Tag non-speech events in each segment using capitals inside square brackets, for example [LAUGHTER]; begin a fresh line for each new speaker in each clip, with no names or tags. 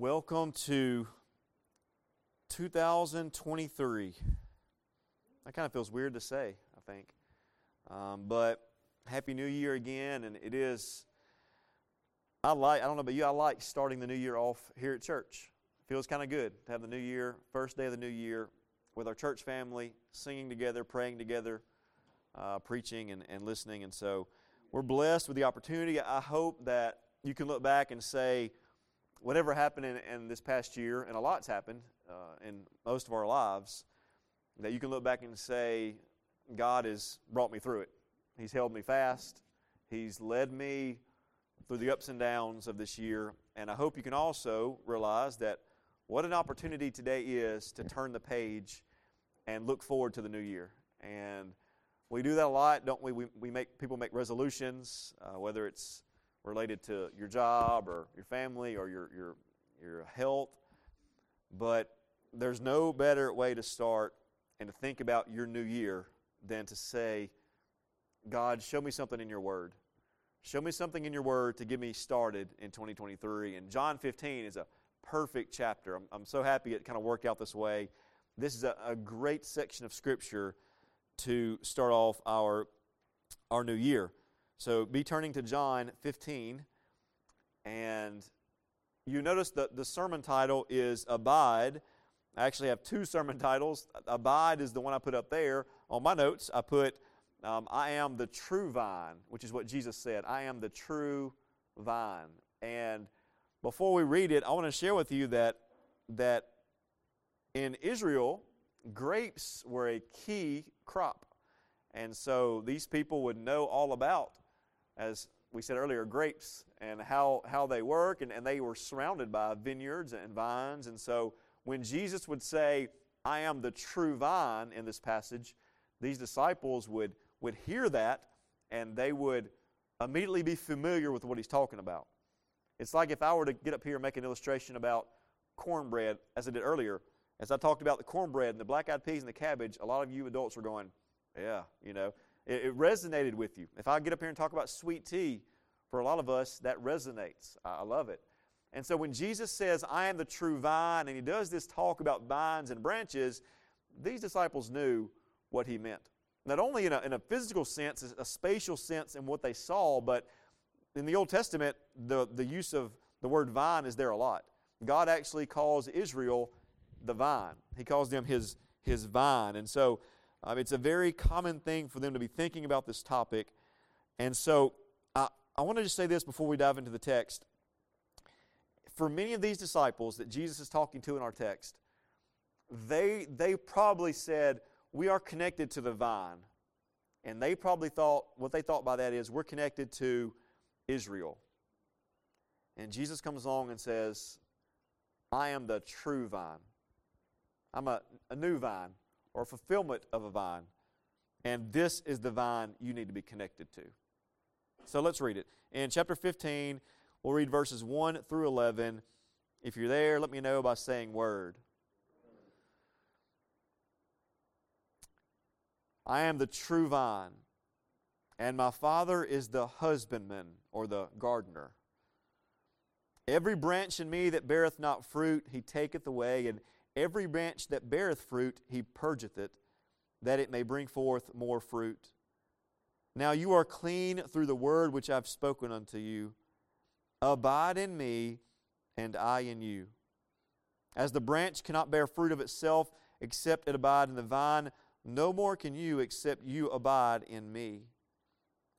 Welcome to 2023. That kind of feels weird to say, I think. Um, but Happy New Year again, and it is. I like. I don't know about you. I like starting the new year off here at church. feels kind of good to have the new year, first day of the new year, with our church family, singing together, praying together, uh, preaching and, and listening. And so, we're blessed with the opportunity. I hope that you can look back and say, whatever happened in, in this past year, and a lot's happened uh, in most of our lives, that you can look back and say, God has brought me through it. He's held me fast. He's led me through the ups and downs of this year. And I hope you can also realize that what an opportunity today is to turn the page and look forward to the new year. And we do that a lot, don't we? We, we make people make resolutions, uh, whether it's related to your job or your family or your, your, your health. But there's no better way to start and to think about your new year than to say, God, show me something in your word. Show me something in your word to get me started in 2023. And John 15 is a perfect chapter. I'm, I'm so happy it kind of worked out this way. This is a, a great section of Scripture to start off our, our new year. So be turning to John 15, and you notice that the sermon title is Abide. I actually have two sermon [LAUGHS] titles. Abide is the one I put up there. On my notes, I put um, I am the true vine, which is what Jesus said. I am the true vine. And before we read it, I want to share with you that, that in Israel, grapes were a key crop. And so these people would know all about as we said earlier, grapes and how, how they work, and, and they were surrounded by vineyards and vines. And so when Jesus would say, I am the true vine in this passage, these disciples would, would hear that and they would immediately be familiar with what he's talking about. It's like if I were to get up here and make an illustration about cornbread, as I did earlier. As I talked about the cornbread and the black eyed peas and the cabbage, a lot of you adults are going, Yeah, you know. It, it, resonated with you. If I get up here and talk about sweet tea, for a lot of us, that resonates. I, I love it. And so when Jesus says, I am the true vine, and he does this talk about vines and branches, these disciples knew what he meant. Not only in a, in a physical sense, a spatial sense in what they saw, but in the Old Testament, the, the use of the word vine is there a lot. God actually calls Israel the vine, He calls them His, his vine. And so um, it's a very common thing for them to be thinking about this topic. And so I, I want to just say this before we dive into the text. For many of these disciples that Jesus is talking to in our text, they, they probably said, We are connected to the vine. And they probably thought, what they thought by that is, we're connected to Israel. And Jesus comes along and says, I am the true vine. I'm a, a new vine or fulfillment of a vine. And this is the vine you need to be connected to. So let's read it. In chapter 15, we'll read verses 1 through 11. If you're there, let me know by saying word. I am the true vine, and my Father is the husbandman or the gardener. Every branch in me that beareth not fruit, he taketh away, and Every branch that beareth fruit, he purgeth it, that it may bring forth more fruit. Now you are clean through the word which I've spoken unto you. Abide in me, and I in you. As the branch cannot bear fruit of itself except it abide in the vine, no more can you except you abide in me.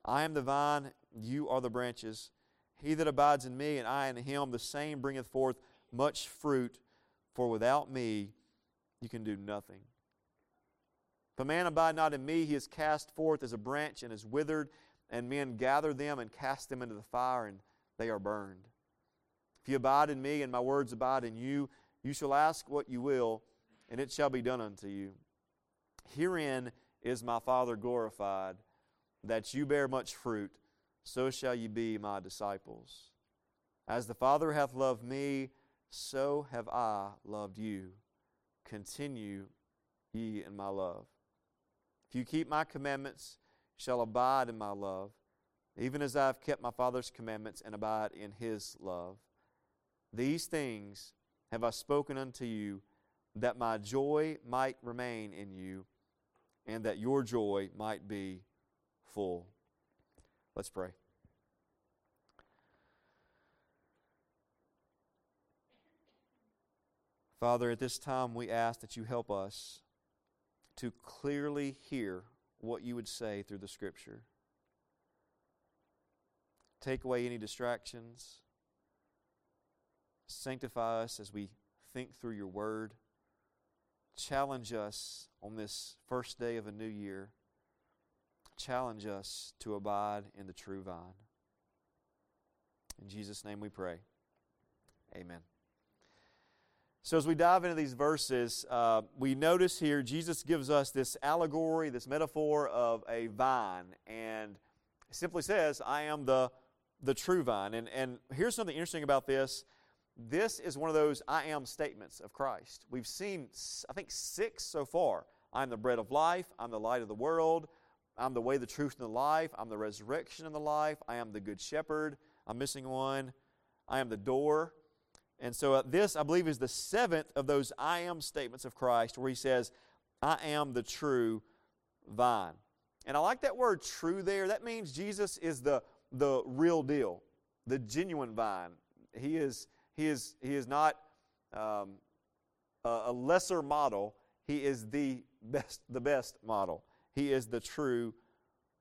I am the vine, you are the branches. He that abides in me, and I in him, the same bringeth forth much fruit. For without me, you can do nothing. If a man abide not in me, he is cast forth as a branch and is withered, and men gather them and cast them into the fire, and they are burned. If you abide in me, and my words abide in you, you shall ask what you will, and it shall be done unto you. Herein is my Father glorified, that you bear much fruit, so shall you be my disciples. As the Father hath loved me, so have I loved you. Continue ye in my love. If you keep my commandments, shall abide in my love, even as I have kept my Father's commandments and abide in his love. These things have I spoken unto you, that my joy might remain in you, and that your joy might be full. Let's pray. Father, at this time we ask that you help us to clearly hear what you would say through the Scripture. Take away any distractions. Sanctify us as we think through your word. Challenge us on this first day of a new year. Challenge us to abide in the true vine. In Jesus' name we pray. Amen. So, as we dive into these verses, uh, we notice here Jesus gives us this allegory, this metaphor of a vine, and simply says, I am the, the true vine. And, and here's something interesting about this this is one of those I am statements of Christ. We've seen, I think, six so far. I'm the bread of life. I'm the light of the world. I'm the way, the truth, and the life. I'm the resurrection and the life. I am the good shepherd. I'm missing one. I am the door. And so, uh, this, I believe, is the seventh of those I am statements of Christ where he says, I am the true vine. And I like that word true there. That means Jesus is the, the real deal, the genuine vine. He is he is, he is not um, a, a lesser model. He is the best, the best model. He is the true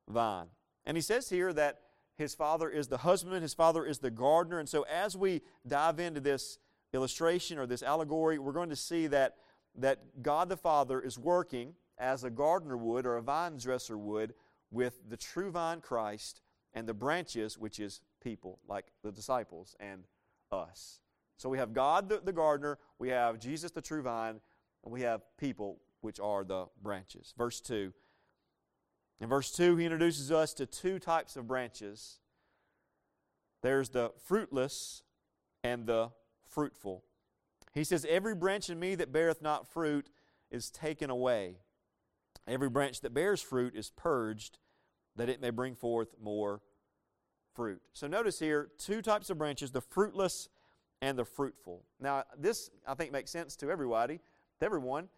vine. And he says here that his father is the husbandman, his father is the gardener. And so as we dive into this illustration or this allegory, we're going to see that, that God the Father is working as a gardener would or a vine dresser would with the true vine Christ and the branches, which is people, like the disciples and us. So we have God, the, the gardener, we have Jesus, the true vine, and we have people, which are the branches. Verse 2. In verse 2, he introduces us to two types of branches there's the fruitless and the fruitful. He says, Every branch in me that beareth not fruit is taken away. Every branch that bears fruit is purged, that it may bring forth more fruit. So notice here two types of branches the fruitless and the fruitful. Now, this I think makes sense to everybody, to everyone.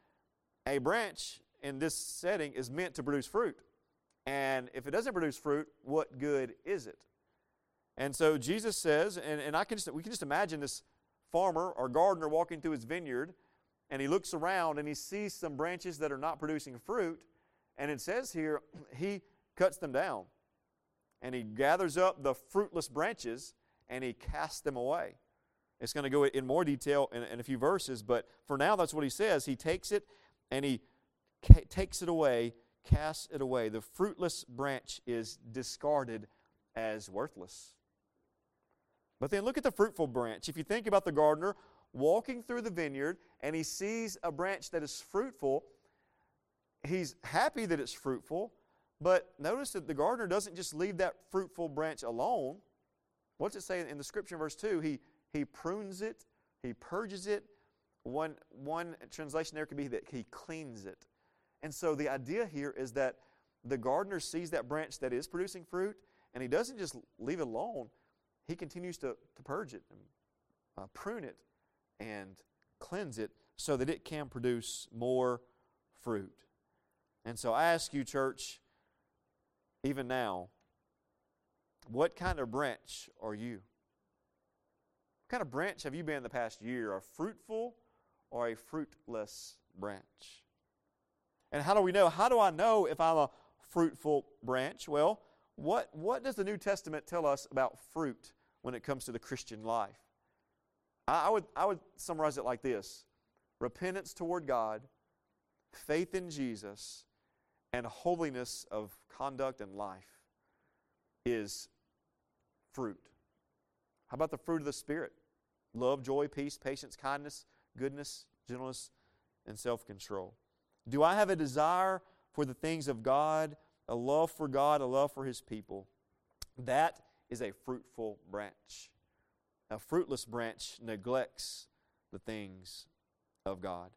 A branch in this setting is meant to produce fruit. And if it doesn't produce fruit, what good is it? And so Jesus says, and, and I can just, we can just imagine this farmer or gardener walking through his vineyard, and he looks around and he sees some branches that are not producing fruit, and it says here, [CLEARS THROAT] he cuts them down. And he gathers up the fruitless branches and he casts them away. It's going to go in more detail in, in, a few verses, but for now, that's what he says. He takes it and he ca- takes it away, casts it away. The fruitless branch is discarded as worthless. But then look at the fruitful branch. If you think about the gardener walking through the vineyard and he sees a branch that is fruitful, he's happy that it's fruitful, but notice that the gardener doesn't just leave that fruitful branch alone. What's it say in the scripture verse 2? He he prunes it, He purges it. One, one translation there could be that He cleans it. And so the idea here is that the gardener sees that branch that is producing fruit, and he doesn't just leave it alone. He continues to, to purge it and uh, prune it and cleanse it so that it can produce more fruit. And so I ask you, church, even now, what kind of branch are you? What kind of branch have you been the past year? A fruitful or a fruitless branch? And how do we know? How do I know if I'm a fruitful branch? Well, what, what does the New Testament tell us about fruit when it comes to the Christian life? I, I would, I would summarize it like this repentance toward God, faith in Jesus, and holiness of conduct and life is fruit. How about the fruit of the Spirit? love, joy, peace, patience, kindness, goodness, gentleness, and self control? Do I have a desire for the things of God, a love for God, a love for His people? That is a fruitful branch. A fruitless branch neglects the things of God.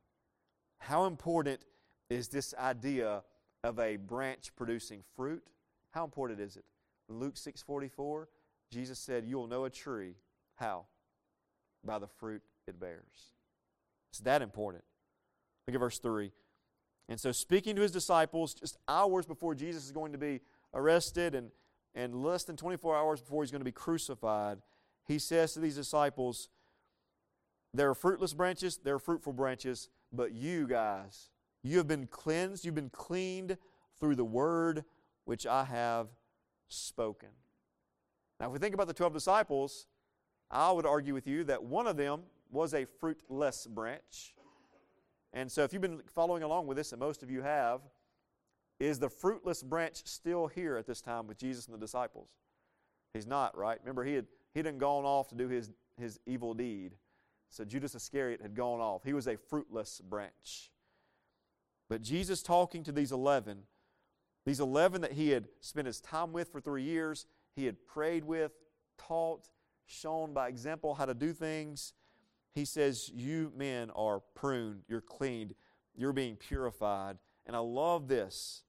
How important is this idea of a branch producing fruit? How important is it? In Luke 6:44, Jesus said, "You will know a tree how by the fruit it bears. It's that important. Look at verse 3. And so, speaking to his disciples just hours before Jesus is going to be arrested and, and less than 24 hours before he's going to be crucified, he says to these disciples, There are fruitless branches, there are fruitful branches, but you guys, you have been cleansed, you've been cleaned through the word which I have spoken. Now, if we think about the 12 disciples, I would argue with you that one of them was a fruitless branch. And so, if you've been following along with this, and most of you have, is the fruitless branch still here at this time with Jesus and the disciples? He's not, right? Remember, he had he hadn't gone off to do his, his evil deed. So Judas Iscariot had gone off. He was a fruitless branch. But Jesus talking to these 11, these 11 that he had spent his time with for three years, he had prayed with, taught, shown by example how to do things. He says, You men are pruned, you're cleaned, you're being purified. And I love this.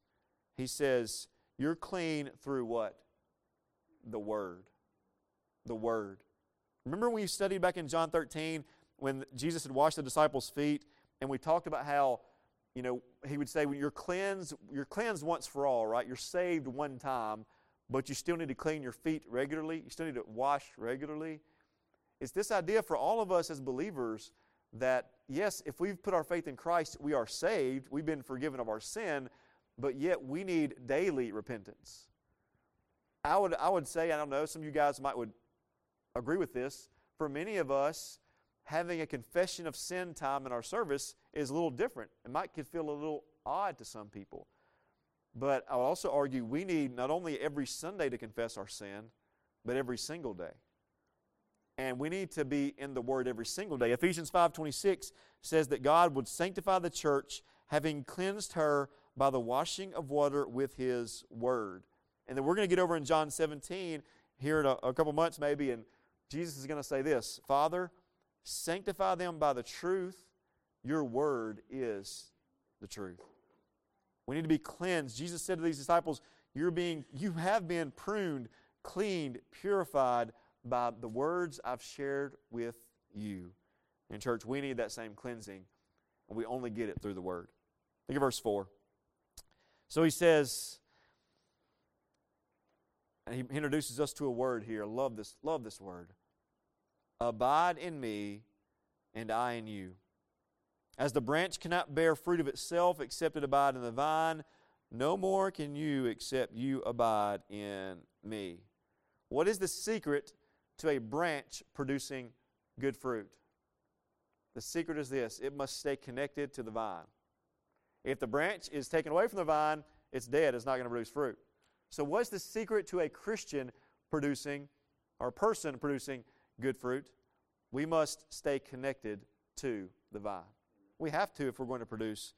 He says, You're clean through what? The Word. The Word. Remember when you studied back in John 13 when Jesus had washed the disciples' feet and we talked about how you know, he would say, well, you're cleansed, you're cleansed once for all, right? You're saved one time, but you still need to clean your feet regularly. You still need to wash regularly. It's this idea for all of us as believers that, yes, if we've put our faith in Christ, we are saved, we've been forgiven of our sin, but yet we need daily repentance. I would, I would say, I don't know, some of you guys might would agree with this. For many of us, having a confession of sin time in our service is a little different. It might feel a little odd to some people. But I would also argue we need not only every Sunday to confess our sin, but every single day. And we need to be in the Word every single day. Ephesians 5.26 says that God would sanctify the church, having cleansed her by the washing of water with His Word. And then we're going to get over in John 17 here in a, a couple months maybe, and Jesus is going to say this, Father, Sanctify them by the truth. Your word is the truth. We need to be cleansed. Jesus said to these disciples, You're being, you have been pruned, cleaned, purified by the words I've shared with you. In church, we need that same cleansing, and we only get it through the word. Look at verse 4. So he says, and he introduces us to a word here. Love this, love this word. Abide in me, and I in you. As the branch cannot bear fruit of itself except it abide in the vine, no more can you except you abide in me. What is the secret to a branch producing good fruit? The secret is this it must stay connected to the vine. If the branch is taken away from the vine, it's dead, it's not going to produce fruit. So, what's the secret to a Christian producing, or person producing good fruit, we must stay connected to the vine. We have to if we're going to produce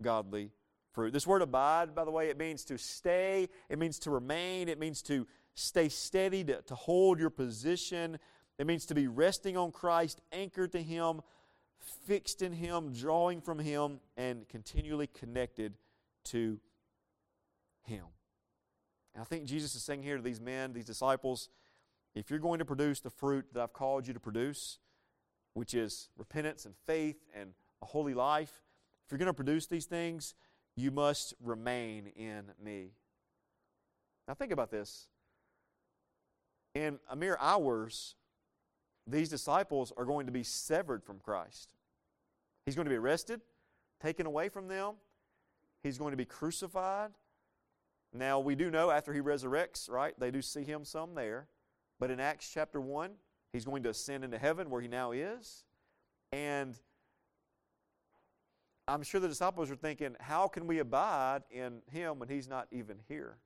godly fruit. This word abide, by the way, it means to stay, it means to remain, it means to stay steady, to, to hold your position. It means to be resting on Christ, anchored to Him, fixed in Him, drawing from Him, and continually connected to Him. And I think Jesus is saying here to these men, these disciples, if you're going to produce the fruit that I've called you to produce, which is repentance and faith and a holy life, if you're going to produce these things, you must remain in me. Now, think about this. In a mere hours, these disciples are going to be severed from Christ. He's going to be arrested, taken away from them, he's going to be crucified. Now, we do know after he resurrects, right, they do see him some there. But in Acts chapter 1, he's going to ascend into heaven where he now is. And I'm sure the disciples are thinking, how can we abide in him when he's not even here?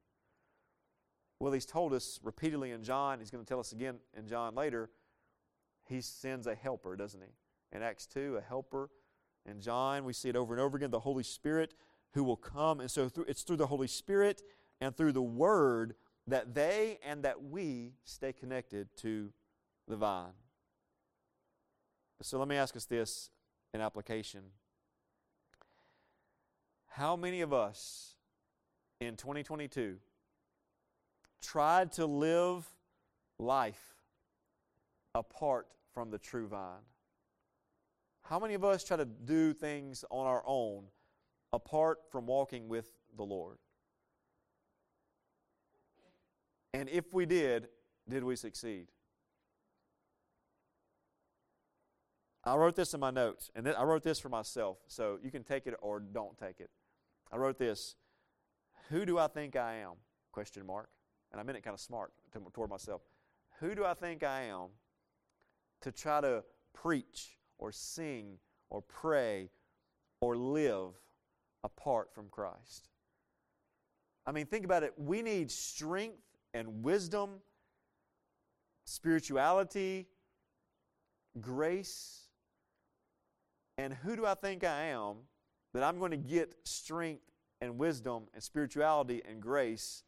Well, he's told us repeatedly in John, he's going to tell us again in John later, he sends a helper, doesn't he? In Acts 2, a helper. In John, we see it over and over again the Holy Spirit who will come. And so it's through the Holy Spirit and through the Word that they and that we stay connected to the vine. So let me ask us this in application. How many of us in 2022 tried to live life apart from the true vine? How many of us try to do things on our own apart from walking with the Lord? And if we did, did we succeed? I wrote this in my notes, and I wrote this for myself, so you can take it or don't take it. I wrote this: "Who do I think I am?" Question mark, and I meant it kind of smart toward myself. Who do I think I am to try to preach or sing or pray or live apart from Christ? I mean, think about it. We need strength and wisdom, spirituality, grace and who do I think I am that I'm going to get strength and wisdom and spirituality and grace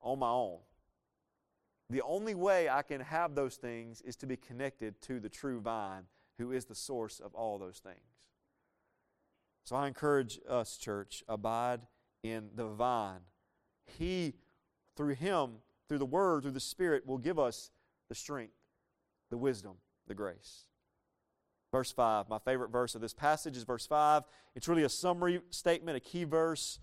on my own? The only way I can have those things is to be connected to the true vine, who is the source of all those things. So I encourage us, church, abide in the vine. He, through Him, through the Word, through the Spirit, will give us the strength, the wisdom, the grace. Verse 5, my favorite verse of this passage is verse 5. It's really a summary statement, a key verse.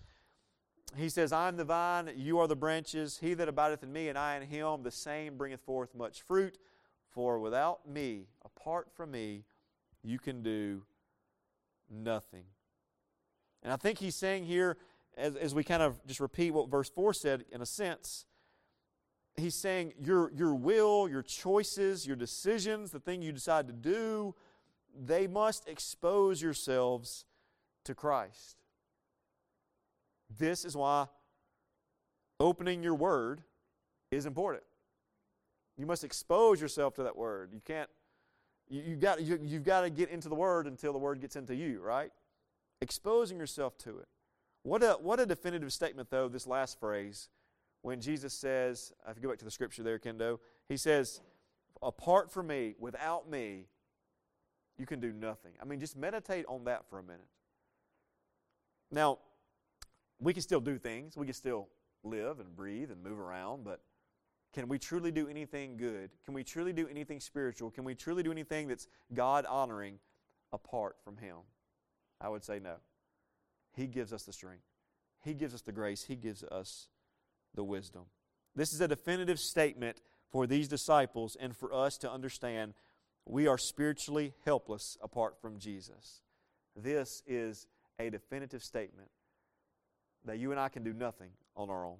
He says, I am the vine, you are the branches. He that abideth in me, and I in him, the same bringeth forth much fruit. For without me, apart from me, you can do nothing. And I think he's saying here, as, as we kind of just repeat what verse 4 said, in a sense, he's saying your, your will, your choices, your decisions, the thing you decide to do, they must expose yourselves to Christ. This is why opening your word is important. You must expose yourself to that word. You can't, you, you got, you, you've got to get into the word until the word gets into you, right? Exposing yourself to it. What a, what a definitive statement, though, this last phrase, when Jesus says, if you go back to the scripture there, Kendo, he says, Apart from me, without me, you can do nothing. I mean, just meditate on that for a minute. Now, we can still do things, we can still live and breathe and move around, but can we truly do anything good? Can we truly do anything spiritual? Can we truly do anything that's God honoring apart from Him? I would say no. He gives us the strength, He gives us the grace, He gives us the wisdom. This is a definitive statement for these disciples and for us to understand we are spiritually helpless apart from Jesus. This is a definitive statement that you and I can do nothing on our own.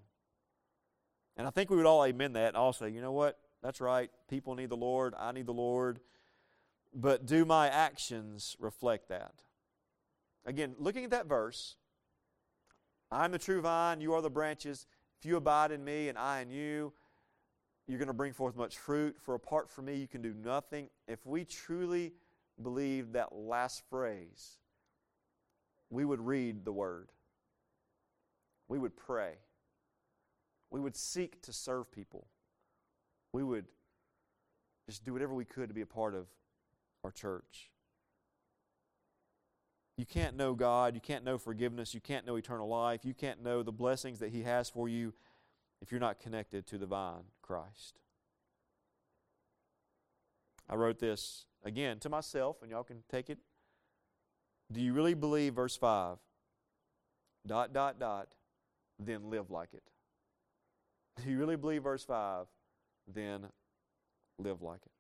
And I think we would all amen that and all say, you know what? That's right. People need the Lord. I need the Lord. But do my actions reflect that? Again, looking at that verse, I'm the true vine, you are the branches. If you abide in me and I in you, you're going to bring forth much fruit. For apart from me, you can do nothing. If we truly believe that last phrase, we would read the Word, we would pray, we would seek to serve people, we would just do whatever we could to be a part of our church. You can't know God, you can't know forgiveness, you can't know eternal life, you can't know the blessings that He has for you if you're not connected to the vine, Christ. I wrote this again to myself, and y'all can take it. Do you really believe, verse 5, dot, dot, dot, then live like it? Do you really believe, verse 5, then live like it?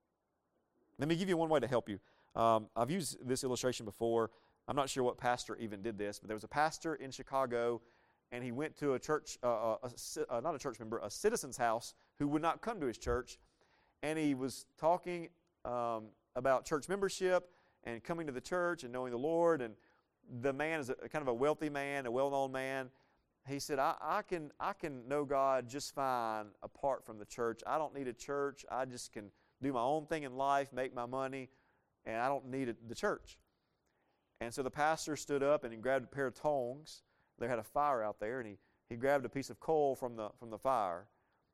Let me give you one way to help you. Um, I've used this illustration before. I'm not sure what pastor even did this, but there was a pastor in Chicago and he went to a church, uh, uh a, a, not a church member, a citizen's house who would not come to his church. And he was talking um, about church membership and coming to the church and knowing the Lord. And the man is a, kind of a wealthy man, a well known man. He said, I, I, can, I can know God just fine apart from the church. I don't need a church. I just can do my own thing in life, make my money, and I don't need the church. And so the pastor stood up and he grabbed a pair of tongs they had a fire out there, and he, he grabbed a piece of coal from the, from the fire,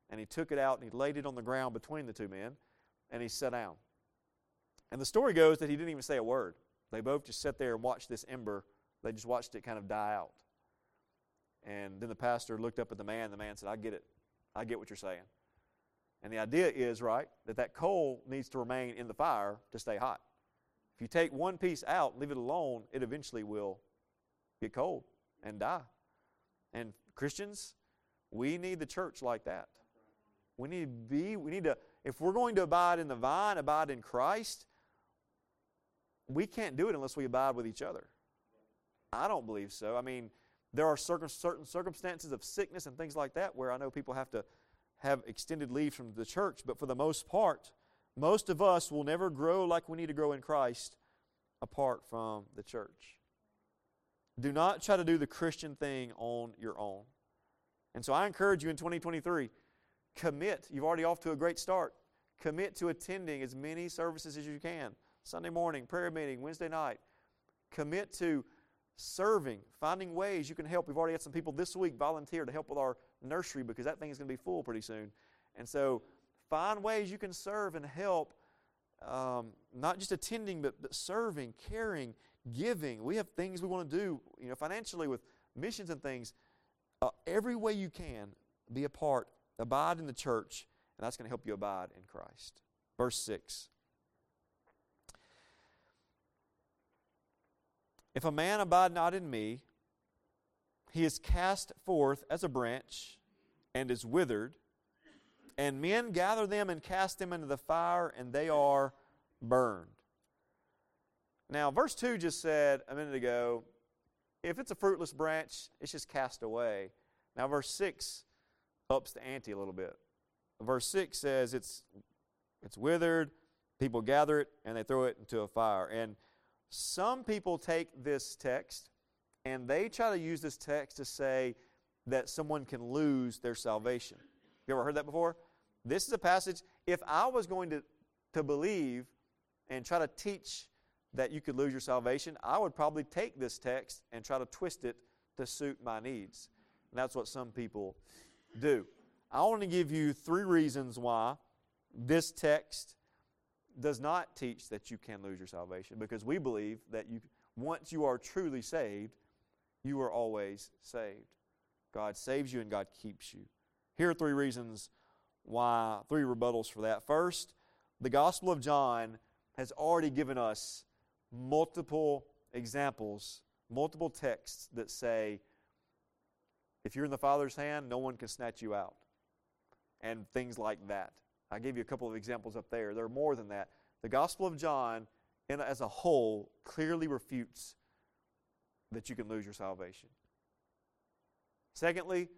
and he took it out and he laid it on the ground between the two men, and he sat down. And the story goes that he didn't even say a word. They both just sat there and watched this ember. They just watched it kind of die out. And then the pastor looked up at the man. The man said, I get it. I get what you're saying. And the idea is, right, that that coal needs to remain in the fire to stay hot. If you take one piece out, leave it alone, it eventually will get cold and die. And Christians, we need the church like that. We need to be, we need to, if we're going to abide in the vine, abide in Christ, we can't do it unless we abide with each other. I don't believe so. I mean, there are certain circumstances of sickness and things like that where I know people have to have extended leave from the church, but for the most part, most of us will never grow like we need to grow in Christ apart from the church. Do not try to do the Christian thing on your own. And so I encourage you in 2023 commit. You've already off to a great start. Commit to attending as many services as you can Sunday morning, prayer meeting, Wednesday night. Commit to serving, finding ways you can help. We've already had some people this week volunteer to help with our nursery because that thing is going to be full pretty soon. And so find ways you can serve and help, um, not just attending, but, but serving, caring, giving. We have things we want to do, you know, financially with missions and things. Uh, every way you can, be a part, abide in the church, and that's going to help you abide in Christ. Verse 6. If a man abide not in me, he is cast forth as a branch and is withered, and men gather them and cast them into the fire, and they are burned. Now, verse 2 just said a minute ago if it's a fruitless branch, it's just cast away. Now, verse 6 ups the ante a little bit. Verse 6 says it's, it's withered, people gather it, and they throw it into a fire. And some people take this text and they try to use this text to say that someone can lose their salvation. You ever heard that before? This is a passage, if I was going to, to believe and try to teach that you could lose your salvation, I would probably take this text and try to twist it to suit my needs. And that's what some people do. I want to give you three reasons why this text does not teach that you can lose your salvation because we believe that you once you are truly saved, you are always saved. God saves you and God keeps you. Here are three reasons why, three rebuttals for that. First, the Gospel of John has already given us multiple examples, multiple texts that say, if you're in the Father's hand, no one can snatch you out. And things like that. I gave you a couple of examples up there. There are more than that. The Gospel of John, in, as a whole, clearly refutes that you can lose your salvation. Secondly,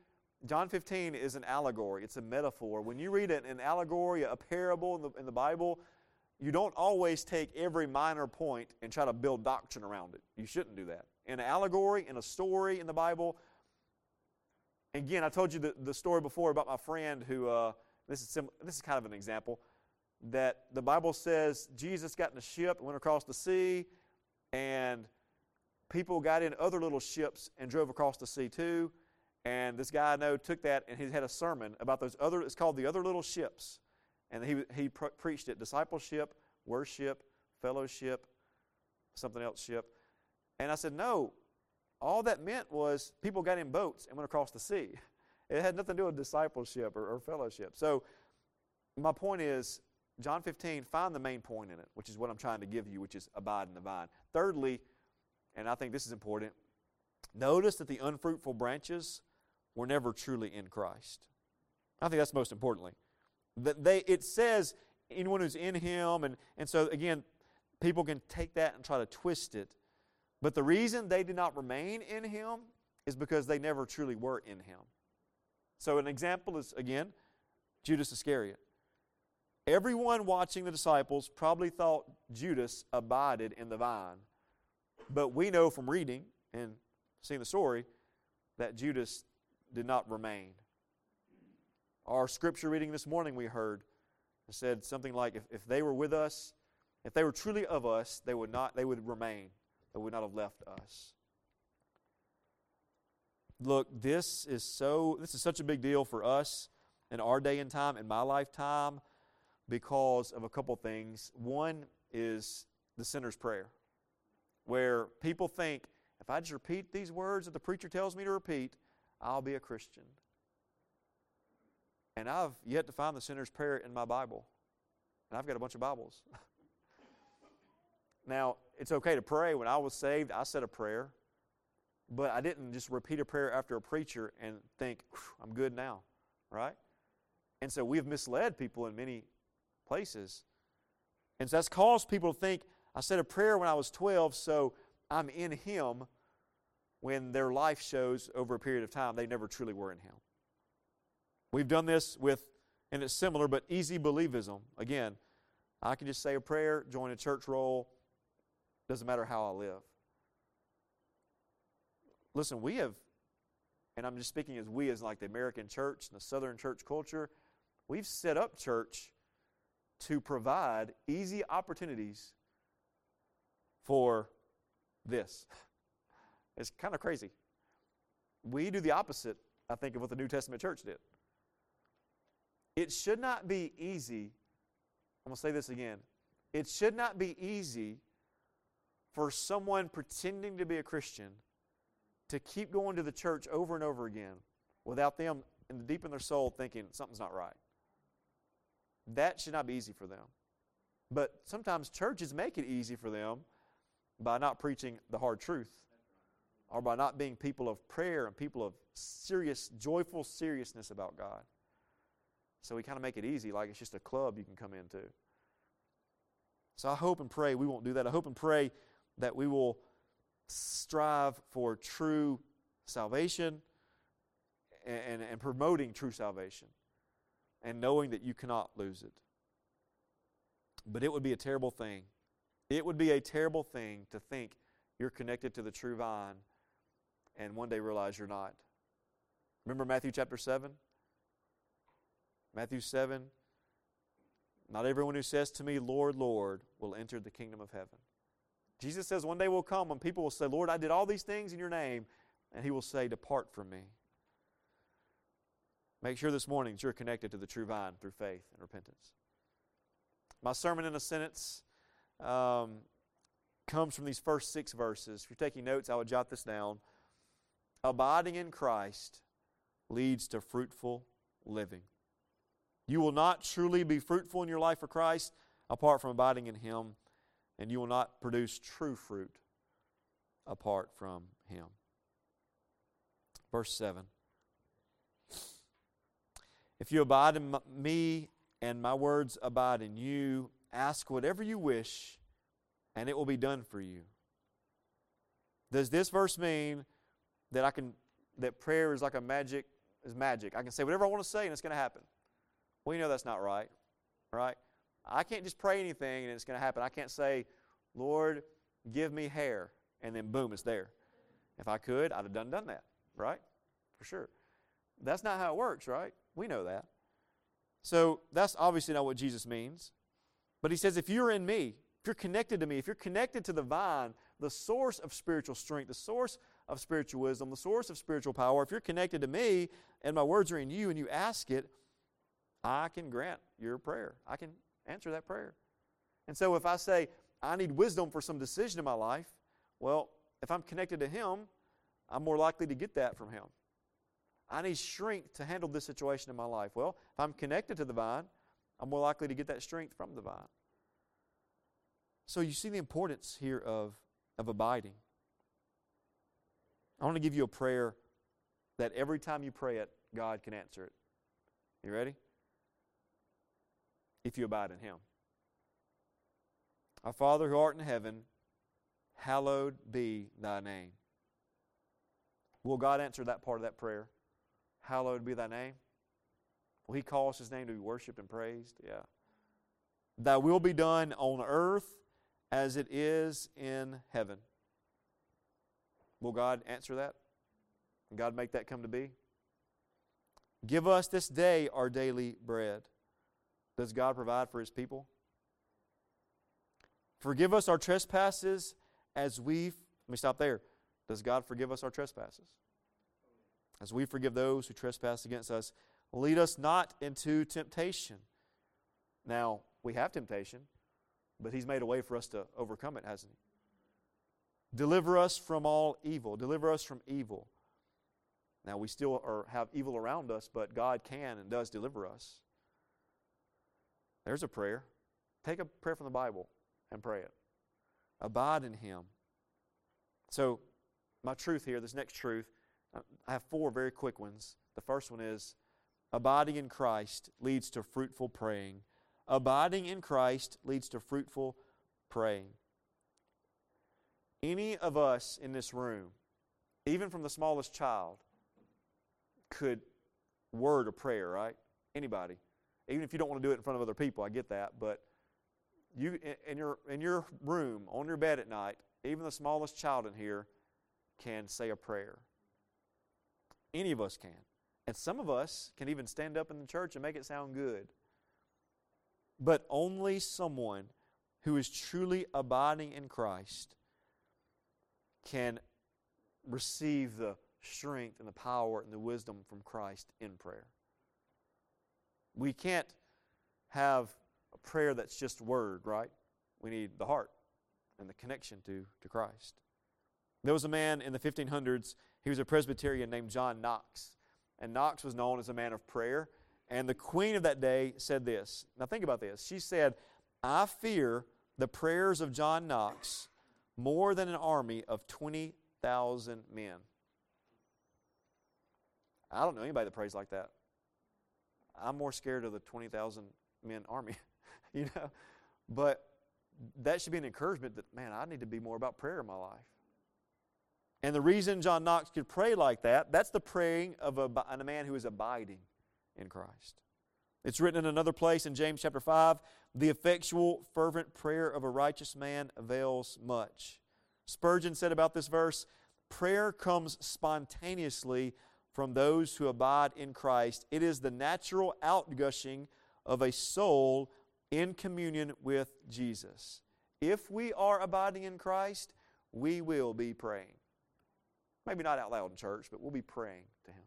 John 15 is an allegory, it's a metaphor. When you read an, an allegory, a parable in the, in the Bible, you don't always take every minor point and try to build doctrine around it. You shouldn't do that. In an allegory, in a story in the Bible, again, I told you the, the story before about my friend who, uh, this, is sim- this is kind of an example, that the Bible says Jesus got in a ship and went across the sea, and people got in other little ships and drove across the sea too. And this guy I know took that and he had a sermon about those other, it's called the other little ships. And he, he pre- preached it discipleship, worship, fellowship, something else ship. And I said, no, all that meant was people got in boats and went across the sea. [LAUGHS] It had nothing to do with discipleship or, or fellowship. So, my point is, John 15, find the main point in it, which is what I'm trying to give you, which is abide in the vine. Thirdly, and I think this is important, notice that the unfruitful branches were never truly in Christ. I think that's most importantly. That they it says anyone who's in him, and, and so again, people can take that and try to twist it. But the reason they did not remain in him is because they never truly were in him. So an example is again, Judas Iscariot. Everyone watching the disciples probably thought Judas abided in the vine. But we know from reading and seeing the story that Judas did not remain. Our scripture reading this morning we heard said something like if, if they were with us, if they were truly of us, they would not they would remain. They would not have left us. Look, this is so this is such a big deal for us in our day and time, in my lifetime, because of a couple things. One is the sinner's prayer, where people think if I just repeat these words that the preacher tells me to repeat, I'll be a Christian. And I've yet to find the sinner's prayer in my Bible. And I've got a bunch of Bibles. [LAUGHS] now, it's okay to pray. When I was saved, I said a prayer. But I didn't just repeat a prayer after a preacher and think, I'm good now, right? And so we've misled people in many places. And so that's caused people to think, I said a prayer when I was 12, so I'm in Him, when their life shows over a period of time they never truly were in Him. We've done this with, and it's similar, but easy believism. Again, I can just say a prayer, join a church roll, doesn't matter how I live. Listen, we have, and I'm just speaking as we, as like the American church and the Southern church culture, we've set up church to provide easy opportunities for this. [LAUGHS] It's kind of crazy. We do the opposite, I think, of what the New Testament church did. It should not be easy. I'm going to say this again. It should not be easy for someone pretending to be a Christian to keep going to the church over and over again without them in the deep in their soul thinking something's not right. That should not be easy for them. But sometimes churches make it easy for them by not preaching the hard truth or by not being people of prayer and people of serious, joyful seriousness about God. So we kind of make it easy, like it's just a club you can come into. So I hope and pray we won't do that. I hope and pray that we will strive for true salvation and, and, and promoting true salvation and knowing that you cannot lose it. But it would be a terrible thing. It would be a terrible thing to think you're connected to the true vine and one day realize you're not. Remember Matthew chapter 7? Matthew 7 Not everyone who says to me, Lord, Lord, will enter the kingdom of heaven. Jesus says one day will come when people will say, Lord, I did all these things in your name, and he will say, Depart from me. Make sure this morning that you're connected to the true vine through faith and repentance. My sermon in a sentence um, comes from these first six verses. If you're taking notes, I would jot this down. Abiding in Christ leads to fruitful living. You will not truly be fruitful in your life for Christ apart from abiding in Him, and you will not produce true fruit apart from Him. Verse 7 If you abide in me and my words abide in you, ask whatever you wish, and it will be done for you. Does this verse mean that I can that prayer is like a magic is magic? I can say whatever I want to say and it's going to happen. Well, you know that's not right, right? I can't just pray anything and it's going to happen. I can't say, Lord, give me hair, and then boom, it's there. If I could, I'd have done done that, right? For sure. That's not how it works, right? We know that. So that's obviously not what Jesus means. But he says, if you're in me, if you're connected to me, if you're connected to the vine, the source of spiritual strength, the source of spiritual wisdom, the source of spiritual power, if you're connected to me and my words are in you and you ask it, I can grant your prayer. I can answer that prayer. And so if I say, I need wisdom for some decision in my life, well, if I'm connected to Him, I'm more likely to get that from Him. I need strength to handle this situation in my life. Well, if I'm connected to the vine, I'm more likely to get that strength from the vine. So you see the importance here of, of abiding. I want to give you a prayer that every time you pray it, God can answer it. You ready? If you abide in him. Our Father who art in heaven, hallowed be thy name. Will God answer that part of that prayer? Hallowed be thy name. Will he cause his name to be worshiped and praised? Yeah. Thy will be done on earth as it is in heaven. Will God answer that? Will God make that come to be? Give us this day our daily bread. Does God provide for his people? Forgive us our trespasses as we, let me stop there. Does God forgive us our trespasses? As we forgive those who trespass against us. Lead us not into temptation. Now, we have temptation, but He's made a way for us to overcome it, hasn't He? Deliver us from all evil. Deliver us from evil. Now, we still are, have evil around us, but God can and does deliver us. There's a prayer. Take a prayer from the Bible and pray it. Abide in Him. So, my truth here, this next truth, I have four very quick ones. The first one is abiding in Christ leads to fruitful praying. Abiding in Christ leads to fruitful praying. Any of us in this room, even from the smallest child, could word a prayer, right? Anybody. Even if you don't want to do it in front of other people, I get that. But you in your in your room, on your bed at night, even the smallest child in here can say a prayer. Any of us can. And some of us can even stand up in the church and make it sound good. But only someone who is truly abiding in Christ can receive the strength and the power and the wisdom from Christ in prayer. We can't have a prayer that's just word, right? We need the heart and the connection to, to Christ. There was a man in the 1500s, he was a Presbyterian named John Knox. And Knox was known as a man of prayer. And the queen of that day said this. Now think about this. She said, I fear the prayers of John Knox more than an army of 20,000 men. I don't know anybody that prays like that. I'm more scared of the 20,000 men army, [LAUGHS] you know. But that should be an encouragement that, man, I need to be more about prayer in my life. And the reason John Knox could pray like that, that's the praying of a, a man who is abiding in Christ. It's written in another place in James chapter 5 the effectual, fervent prayer of a righteous man avails much. Spurgeon said about this verse prayer comes spontaneously from those who abide in Christ. It is the natural outgushing of a soul in communion with Jesus. If we are abiding in Christ, we will be praying. Maybe not out loud in church, but we'll be praying to Him.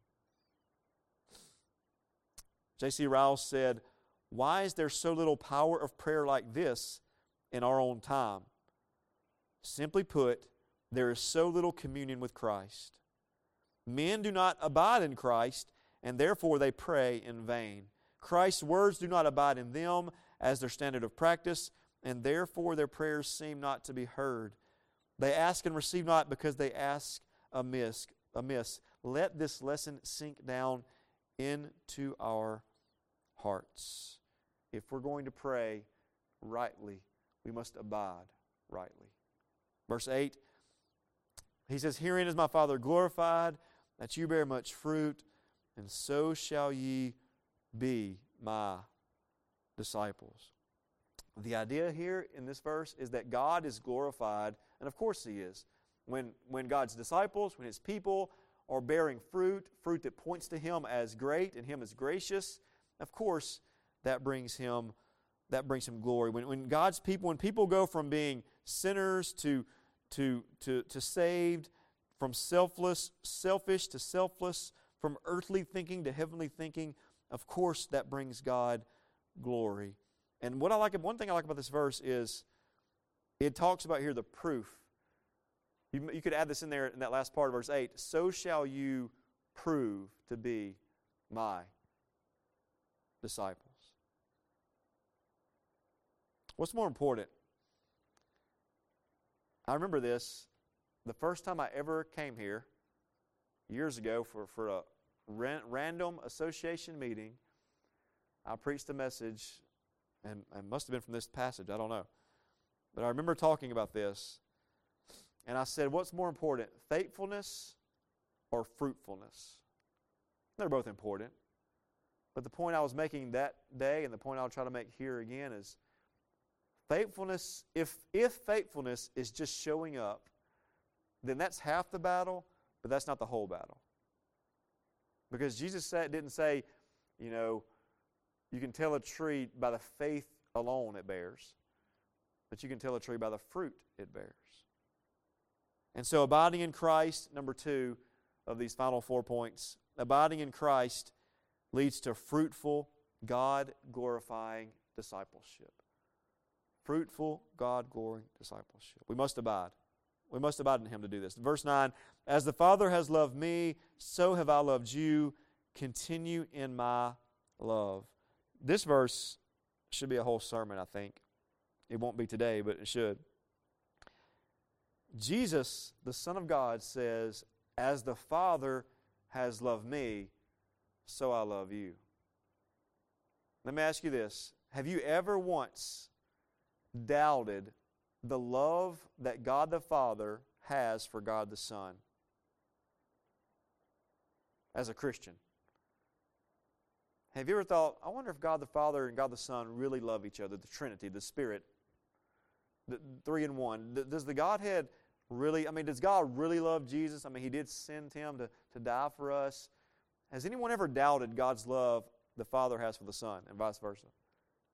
J.C. Ryle said, Why is there so little power of prayer like this in our own time? Simply put, there is so little communion with Christ. Men do not abide in Christ, and therefore they pray in vain. Christ's words do not abide in them as their standard of practice, and therefore their prayers seem not to be heard. They ask and receive not because they ask amiss. amiss. Let this lesson sink down into our hearts. If we're going to pray rightly, we must abide rightly. Verse 8, he says, Herein is my Father glorified that you bear much fruit, and so shall ye be my disciples. The idea here in this verse is that God is glorified, and of course He is. When, when God's disciples, when His people are bearing fruit, fruit that points to Him as great and Him as gracious, of course that brings Him that brings Him glory. When, when God's people, when people go from being sinners to, to, to, to saved, from selfless, selfish to selfless, from earthly thinking to heavenly thinking, of course that brings God glory. And what I like, one thing I like about this verse is it talks about here the proof. You, you could add this in there in that last part of verse 8. So shall you prove to be my disciples. What's more important? I remember this the first time I ever came here, years ago, for, for a ran, random association meeting, I preached a message, and it must have been from this passage, I don't know. But I remember talking about this, and I said, What's more important, faithfulness or fruitfulness? They're both important. But the point I was making that day, and the point I'll try to make here again, is faithfulness, if, if faithfulness is just showing up then that's half the battle, but that's not the whole battle. Because Jesus said, didn't say, you know, you can tell a tree by the faith alone it bears, but you can tell a tree by the fruit it bears. And so, abiding in Christ, number two of these final four points, abiding in Christ leads to fruitful, God glorifying discipleship. Fruitful, God glorifying discipleship. We must abide. We must abide in him to do this. Verse 9 As the Father has loved me, so have I loved you. Continue in my love. This verse should be a whole sermon, I think. It won't be today, but it should. Jesus, the Son of God, says, As the Father has loved me, so I love you. Let me ask you this Have you ever once doubted the love that God the Father has for God the Son as a Christian? Have you ever thought, I wonder if God the Father and God the Son really love each other, the Trinity, the Spirit, the three in one? Does the Godhead really, I mean, does God really love Jesus? I mean, He did send Him to, to die for us. Has anyone ever doubted God's love the Father has for the Son and vice versa?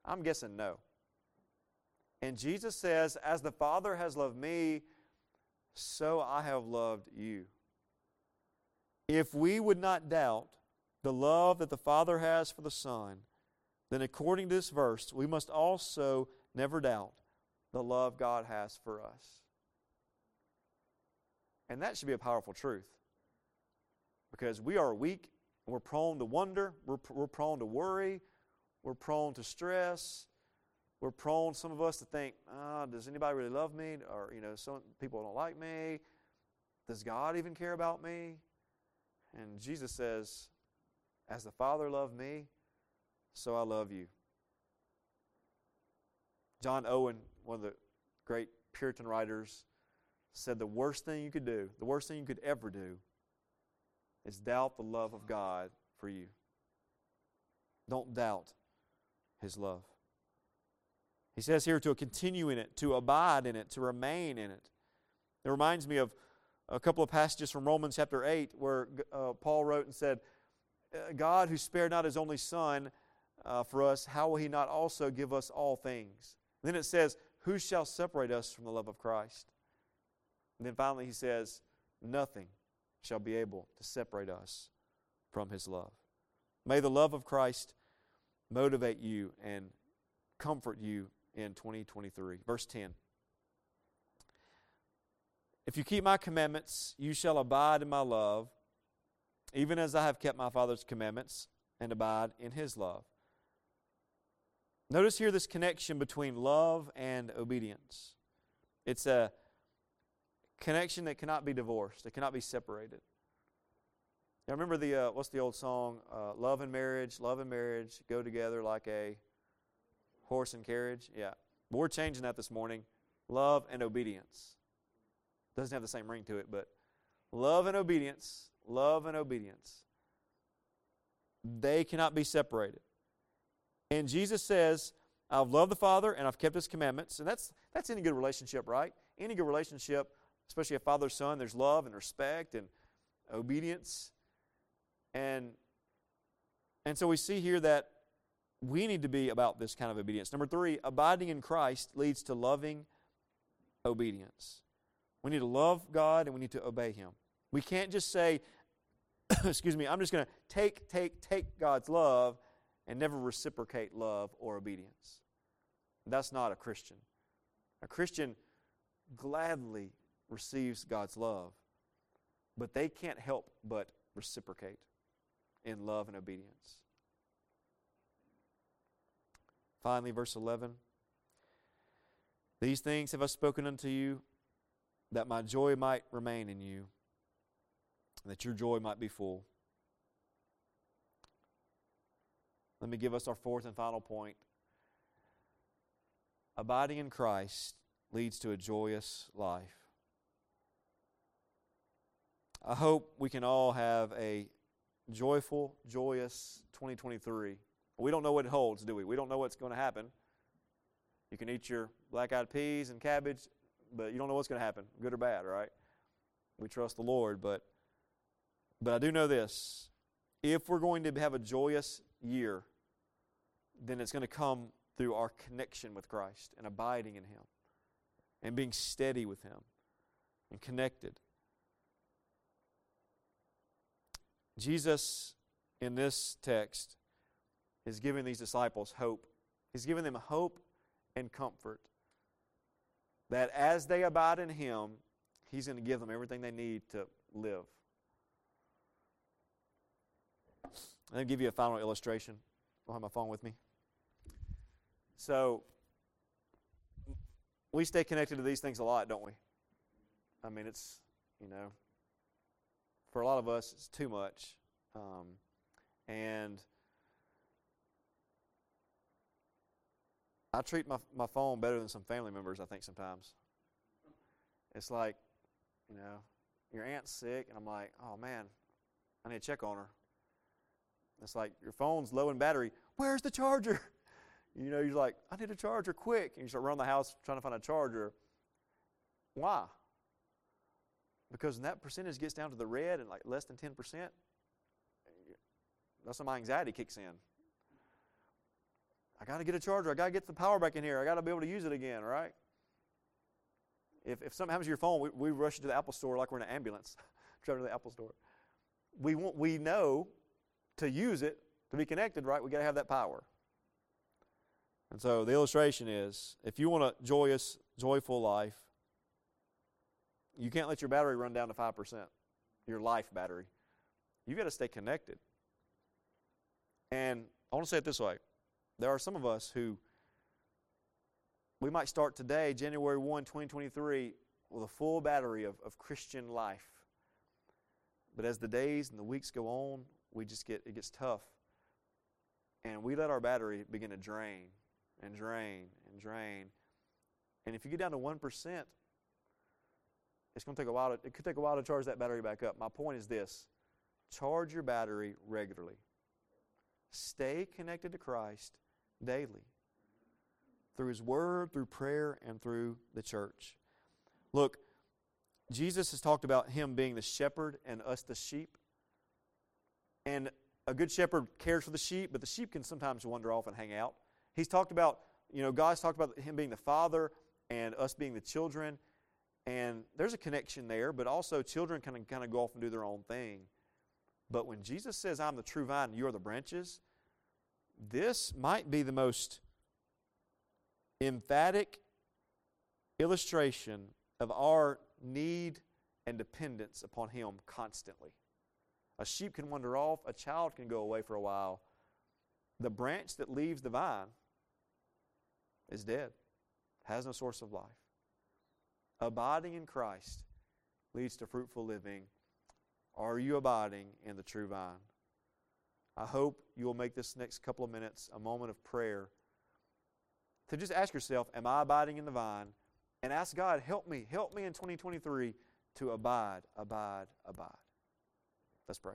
I'm guessing no. And Jesus says, As the Father has loved me, so I have loved you. If we would not doubt the love that the Father has for the Son, then according to this verse, we must also never doubt the love God has for us. And that should be a powerful truth. Because we are weak, and we're prone to wonder, we're, we're prone to worry, we're prone to stress, we're prone, some of us, to think, oh, does anybody really love me? Or, you know, some people don't like me. Does God even care about me? And Jesus says, as the Father loved me, so I love you. John Owen, one of the great Puritan writers, said the worst thing you could do, the worst thing you could ever do, is doubt the love of God for you. Don't doubt His love. He says here to continue in it, to abide in it, to remain in it. It reminds me of a couple of passages from Romans chapter 8 where uh, Paul wrote and said, uh, God who spared not his only Son uh, for us, how will he not also give us all things? And then it says, Who shall separate us from the love of Christ? And then finally he says, Nothing shall be able to separate us from his love. May the love of Christ motivate you and comfort you in 2023. Verse 10. If you keep my commandments, you shall abide in my love even as I have kept my Father's commandments and abide in his love. Notice here this connection between love and obedience. It's a connection that cannot be divorced, it cannot be separated. Now, remember the uh, what's the old song? Uh, love and marriage, love and marriage go together like a horse and carriage. Yeah, we're changing that this morning. Love and obedience doesn't have the same ring to it, but love and obedience love and obedience. They cannot be separated. And Jesus says, I've loved the Father and I've kept his commandments. And that's that's any good relationship, right? Any good relationship, especially a father son, there's love and respect and obedience. And and so we see here that we need to be about this kind of obedience. Number three, abiding in Christ leads to loving obedience. We need to love God and we need to obey Him. We can't just say, [COUGHS] excuse me, I'm just going to take, take, take God's love and never reciprocate love or obedience. That's not a Christian. A Christian gladly receives God's love, but they can't help but reciprocate in love and obedience. Finally, verse 11 These things have I spoken unto you, that my joy might remain in you and that your joy might be full. Let me give us our fourth and final point. Abiding in Christ leads to a joyous life. I hope we can all have a joyful, joyous 2023. We don't know what it holds, do we? We don't know what's going to happen. You can eat your black eyed peas and cabbage, but you don't know what's going to happen, good or bad, right? We trust the Lord, but but I do know this if we're going to have a joyous year, then it's going to come through our connection with Christ and abiding in Him and being steady with Him and connected. Jesus, in this text, is giving these disciples hope. He's giving them hope and comfort that as they abide in Him, He's going to give them everything they need to live. Going to give you a final illustration. I don't have my phone with me. So, we stay connected to these things a lot, don't we? I mean, it's, you know, for a lot of us, it's too much. Um, and I treat my, my phone better than some family members, I think, sometimes. It's like, you know, your aunt's sick, and I'm like, oh man, I need to check on her. It's like your phone's low in battery. Where's the charger? [LAUGHS] You know, you're like, I need a charger quick. And you start around the house trying to find a charger. Why? Because when that percentage gets down to the red and like less than 10%, that's when my anxiety kicks in. I got to get a charger. I got to get the power back in here. I got to be able to use it again, right? If, if something happens to your phone, we, we rush to the Apple store like we're in an ambulance, [LAUGHS] driving to the Apple store. We, want, we know to use it, to be connected, right? we got to have that power. And so the illustration is if you want a joyous, joyful life, you can't let your battery run down to 5%, your life battery. You've got to stay connected. And I want to say it this way there are some of us who we might start today, January 1, 2023, with a full battery of, of Christian life. But as the days and the weeks go on, we just get it gets tough. And we let our battery begin to drain and drain and drain. And if you get down to 1%, it's going to take a while to, it could take a while to charge that battery back up. My point is this charge your battery regularly. Stay connected to Christ daily through His Word, through prayer, and through the church. Look, Jesus has talked about Him being the shepherd and us the sheep. And a good shepherd cares for the sheep, but the sheep can sometimes wander off and hang out. He's talked about, you know, God's talked about Him being the father and us being the children. And there's a connection there, but also children kind of kind of go off and do their own thing. But when Jesus says, I'm the true vine and you are the branches, this might be the most emphatic illustration of our need and dependence upon Him constantly. A sheep can wander off, a child can go away for a while. The branch that leaves the vine is dead, has no source of life. Abiding in Christ leads to fruitful living. Are you abiding in the true vine? I hope you will make this next couple of minutes a moment of prayer to just ask yourself, Am I abiding in the vine? And ask God, help me, help me in 2023 to abide, abide, abide. Let's pray.